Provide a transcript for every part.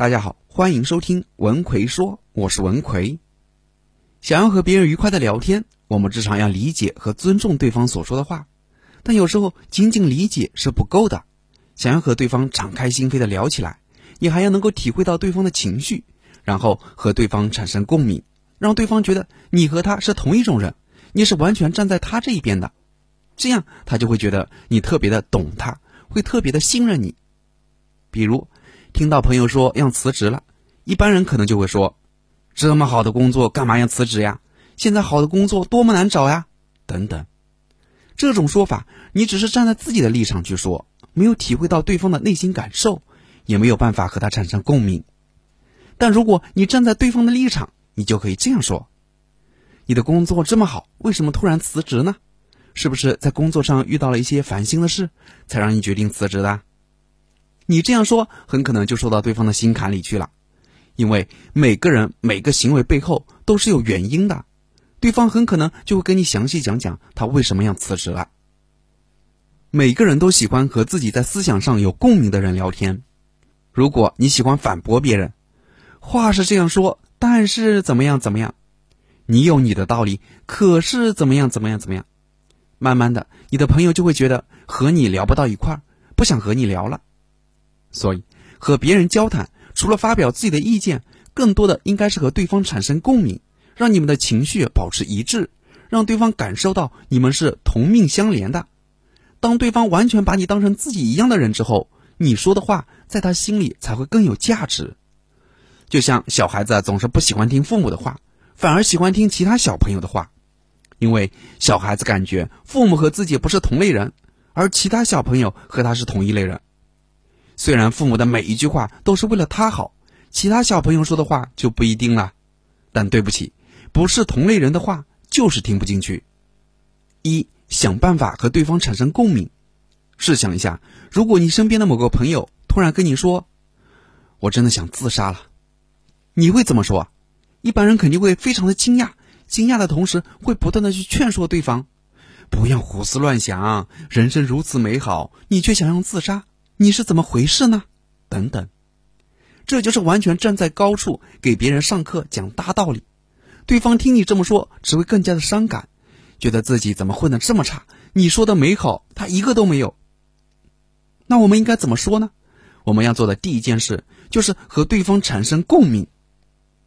大家好，欢迎收听文奎说，我是文奎。想要和别人愉快的聊天，我们至少要理解和尊重对方所说的话，但有时候仅仅理解是不够的。想要和对方敞开心扉的聊起来，你还要能够体会到对方的情绪，然后和对方产生共鸣，让对方觉得你和他是同一种人，你是完全站在他这一边的，这样他就会觉得你特别的懂他，会特别的信任你。比如。听到朋友说要辞职了，一般人可能就会说：“这么好的工作干嘛要辞职呀？现在好的工作多么难找呀！”等等。这种说法，你只是站在自己的立场去说，没有体会到对方的内心感受，也没有办法和他产生共鸣。但如果你站在对方的立场，你就可以这样说：“你的工作这么好，为什么突然辞职呢？是不是在工作上遇到了一些烦心的事，才让你决定辞职的？”你这样说，很可能就说到对方的心坎里去了，因为每个人每个行为背后都是有原因的，对方很可能就会跟你详细讲讲他为什么要辞职了。每个人都喜欢和自己在思想上有共鸣的人聊天，如果你喜欢反驳别人，话是这样说，但是怎么样怎么样，你有你的道理，可是怎么样怎么样怎么样，慢慢的，你的朋友就会觉得和你聊不到一块儿，不想和你聊了。所以，和别人交谈，除了发表自己的意见，更多的应该是和对方产生共鸣，让你们的情绪保持一致，让对方感受到你们是同命相连的。当对方完全把你当成自己一样的人之后，你说的话在他心里才会更有价值。就像小孩子总是不喜欢听父母的话，反而喜欢听其他小朋友的话，因为小孩子感觉父母和自己不是同类人，而其他小朋友和他是同一类人。虽然父母的每一句话都是为了他好，其他小朋友说的话就不一定了。但对不起，不是同类人的话就是听不进去。一想办法和对方产生共鸣。试想一下，如果你身边的某个朋友突然跟你说：“我真的想自杀了”，你会怎么说？一般人肯定会非常的惊讶，惊讶的同时会不断的去劝说对方：“不要胡思乱想，人生如此美好，你却想要自杀。”你是怎么回事呢？等等，这就是完全站在高处给别人上课讲大道理。对方听你这么说，只会更加的伤感，觉得自己怎么混得这么差？你说的美好，他一个都没有。那我们应该怎么说呢？我们要做的第一件事就是和对方产生共鸣。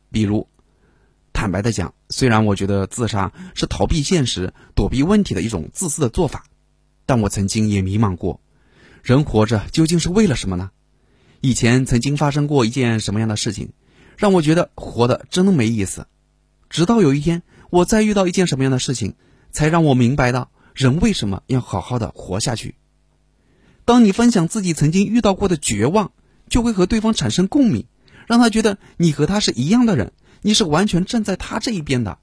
比如，坦白的讲，虽然我觉得自杀是逃避现实、躲避问题的一种自私的做法，但我曾经也迷茫过。人活着究竟是为了什么呢？以前曾经发生过一件什么样的事情，让我觉得活的真的没意思。直到有一天，我再遇到一件什么样的事情，才让我明白到人为什么要好好的活下去。当你分享自己曾经遇到过的绝望，就会和对方产生共鸣，让他觉得你和他是一样的人，你是完全站在他这一边的。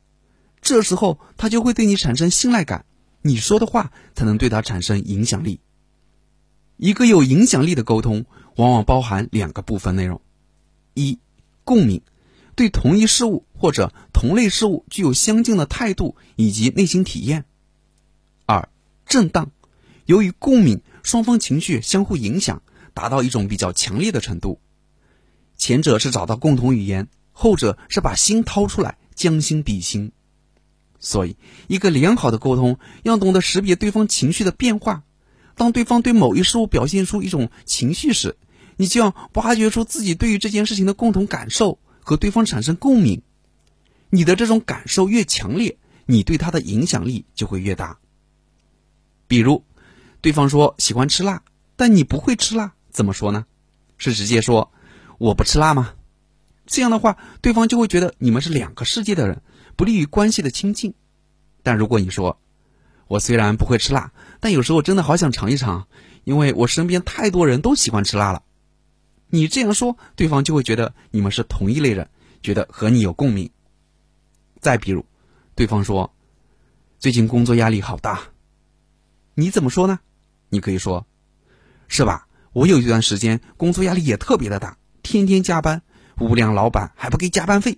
这时候，他就会对你产生信赖感，你说的话才能对他产生影响力。一个有影响力的沟通，往往包含两个部分内容：一、共鸣，对同一事物或者同类事物具有相近的态度以及内心体验；二、震荡，由于共鸣，双方情绪相互影响，达到一种比较强烈的程度。前者是找到共同语言，后者是把心掏出来，将心比心。所以，一个良好的沟通要懂得识别对方情绪的变化。当对方对某一事物表现出一种情绪时，你就要挖掘出自己对于这件事情的共同感受，和对方产生共鸣。你的这种感受越强烈，你对他的影响力就会越大。比如，对方说喜欢吃辣，但你不会吃辣，怎么说呢？是直接说我不吃辣吗？这样的话，对方就会觉得你们是两个世界的人，不利于关系的亲近。但如果你说，我虽然不会吃辣，但有时候真的好想尝一尝，因为我身边太多人都喜欢吃辣了。你这样说，对方就会觉得你们是同一类人，觉得和你有共鸣。再比如，对方说最近工作压力好大，你怎么说呢？你可以说，是吧？我有一段时间工作压力也特别的大，天天加班，无良老板还不给加班费。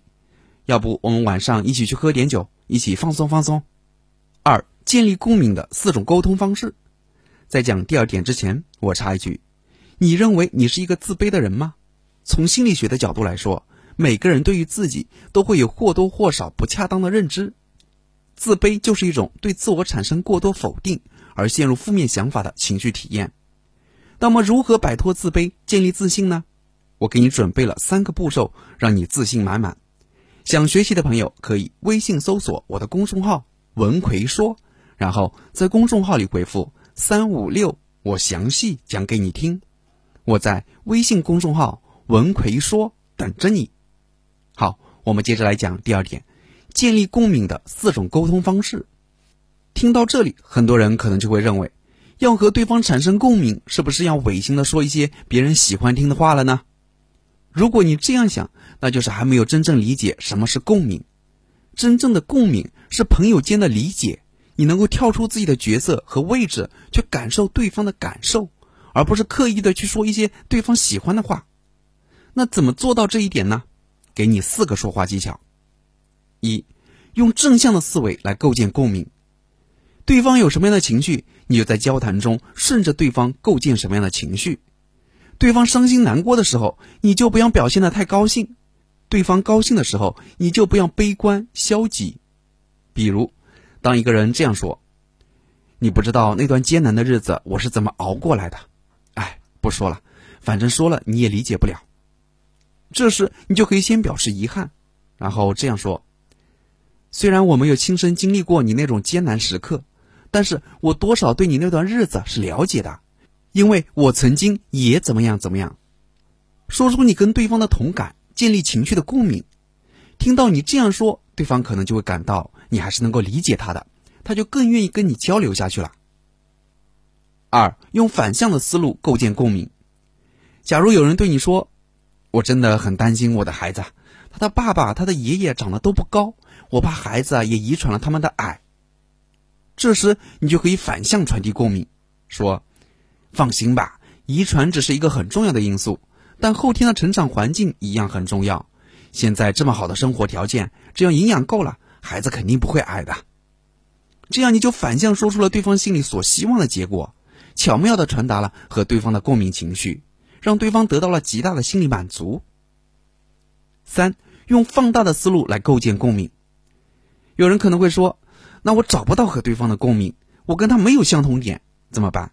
要不我们晚上一起去喝点酒，一起放松放松。二。建立共鸣的四种沟通方式。在讲第二点之前，我插一句：你认为你是一个自卑的人吗？从心理学的角度来说，每个人对于自己都会有或多或少不恰当的认知。自卑就是一种对自我产生过多否定而陷入负面想法的情绪体验。那么，如何摆脱自卑，建立自信呢？我给你准备了三个步骤，让你自信满满。想学习的朋友可以微信搜索我的公众号“文奎说”，然后在公众号里回复“三五六”，我详细讲给你听。我在微信公众号“文奎说”等着你。好，我们接着来讲第二点，建立共鸣的四种沟通方式。听到这里，很多人可能就会认为，要和对方产生共鸣，是不是要违心的说一些别人喜欢听的话了呢？如果你这样想，那就是还没有真正理解什么是共鸣。真正的共鸣是朋友间的理解，你能够跳出自己的角色和位置，去感受对方的感受，而不是刻意的去说一些对方喜欢的话。那怎么做到这一点呢？给你四个说话技巧：一，用正向的思维来构建共鸣。对方有什么样的情绪，你就在交谈中顺着对方构建什么样的情绪。对方伤心难过的时候，你就不要表现的太高兴；对方高兴的时候，你就不要悲观消极。比如，当一个人这样说：“你不知道那段艰难的日子我是怎么熬过来的。”哎，不说了，反正说了你也理解不了。这时你就可以先表示遗憾，然后这样说：“虽然我没有亲身经历过你那种艰难时刻，但是我多少对你那段日子是了解的。”因为我曾经也怎么样怎么样，说出你跟对方的同感，建立情绪的共鸣。听到你这样说，对方可能就会感到你还是能够理解他的，他就更愿意跟你交流下去了。二，用反向的思路构建共鸣。假如有人对你说：“我真的很担心我的孩子，他的爸爸、他的爷爷长得都不高，我怕孩子啊也遗传了他们的矮。”这时你就可以反向传递共鸣，说。放心吧，遗传只是一个很重要的因素，但后天的成长环境一样很重要。现在这么好的生活条件，只要营养够了，孩子肯定不会矮的。这样你就反向说出了对方心里所希望的结果，巧妙的传达了和对方的共鸣情绪，让对方得到了极大的心理满足。三，用放大的思路来构建共鸣。有人可能会说，那我找不到和对方的共鸣，我跟他没有相同点，怎么办？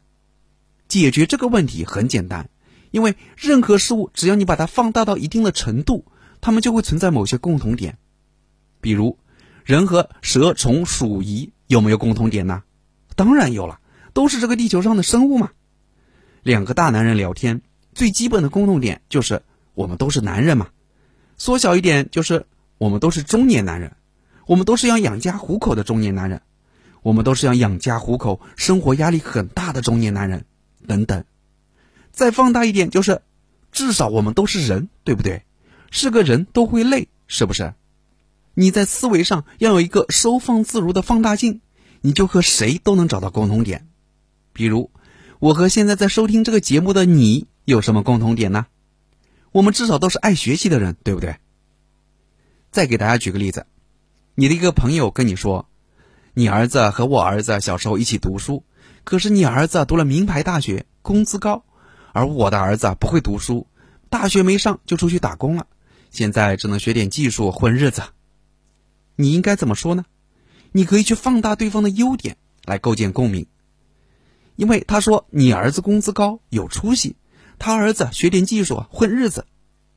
解决这个问题很简单，因为任何事物只要你把它放大到一定的程度，它们就会存在某些共同点。比如，人和蛇、虫、鼠、蚁有没有共同点呢？当然有了，都是这个地球上的生物嘛。两个大男人聊天，最基本的共同点就是我们都是男人嘛。缩小一点就是我们都是中年男人，我们都是要养家糊口的中年男人，我们都是要养家糊口、生活压力很大的中年男人。等等，再放大一点，就是至少我们都是人，对不对？是个人都会累，是不是？你在思维上要有一个收放自如的放大镜，你就和谁都能找到共同点。比如，我和现在在收听这个节目的你有什么共同点呢？我们至少都是爱学习的人，对不对？再给大家举个例子，你的一个朋友跟你说，你儿子和我儿子小时候一起读书。可是你儿子读了名牌大学，工资高，而我的儿子不会读书，大学没上就出去打工了，现在只能学点技术混日子。你应该怎么说呢？你可以去放大对方的优点来构建共鸣，因为他说你儿子工资高有出息，他儿子学点技术混日子，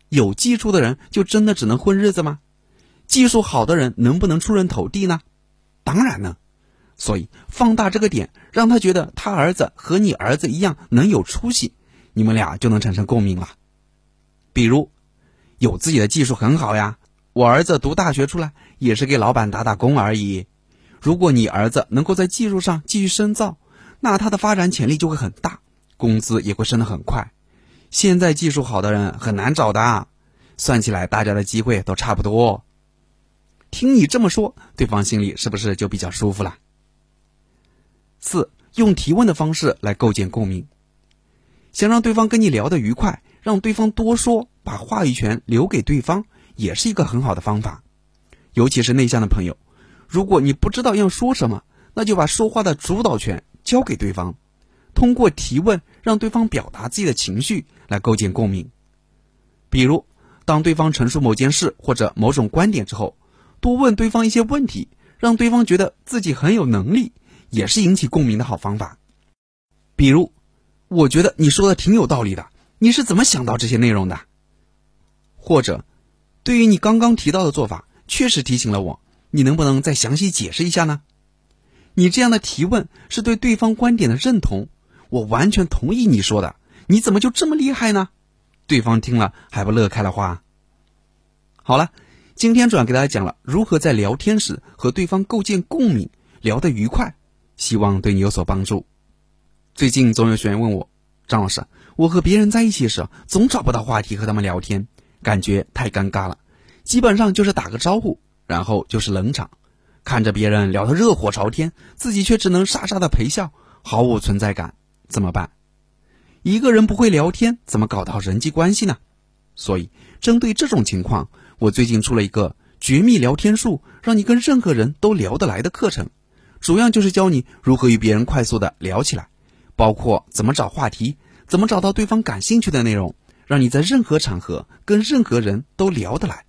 有技术的人就真的只能混日子吗？技术好的人能不能出人头地呢？当然能。所以，放大这个点，让他觉得他儿子和你儿子一样能有出息，你们俩就能产生共鸣了。比如，有自己的技术很好呀，我儿子读大学出来也是给老板打打工而已。如果你儿子能够在技术上继续深造，那他的发展潜力就会很大，工资也会升得很快。现在技术好的人很难找的，算起来大家的机会都差不多。听你这么说，对方心里是不是就比较舒服了？四用提问的方式来构建共鸣，想让对方跟你聊得愉快，让对方多说，把话语权留给对方，也是一个很好的方法。尤其是内向的朋友，如果你不知道要说什么，那就把说话的主导权交给对方，通过提问让对方表达自己的情绪，来构建共鸣。比如，当对方陈述某件事或者某种观点之后，多问对方一些问题，让对方觉得自己很有能力，也是引起共鸣的好方法。比如，我觉得你说的挺有道理的，你是怎么想到这些内容的？或者，对于你刚刚提到的做法，确实提醒了我，你能不能再详细解释一下呢？你这样的提问是对对方观点的认同，我完全同意你说的，你怎么就这么厉害呢？对方听了还不乐开了花。好了，今天主要给大家讲了如何在聊天时和对方构建共鸣，聊得愉快，希望对你有所帮助。最近总有学员问我，张老师，我和别人在一起时总找不到话题和他们聊天，感觉太尴尬了，基本上就是打个招呼，然后就是冷场，看着别人聊得热火朝天，自己却只能傻傻的陪笑，毫无存在感，怎么办？一个人不会聊天，怎么搞到人际关系呢？所以，针对这种情况，我最近出了一个绝密聊天术，让你跟任何人都聊得来的课程，主要就是教你如何与别人快速的聊起来，包括怎么找话题，怎么找到对方感兴趣的内容，让你在任何场合跟任何人都聊得来。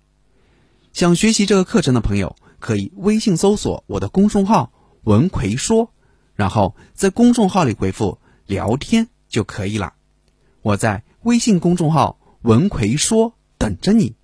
想学习这个课程的朋友，可以微信搜索我的公众号“文奎说”，然后在公众号里回复“聊天”。就可以了。我在微信公众号“文奎说”等着你。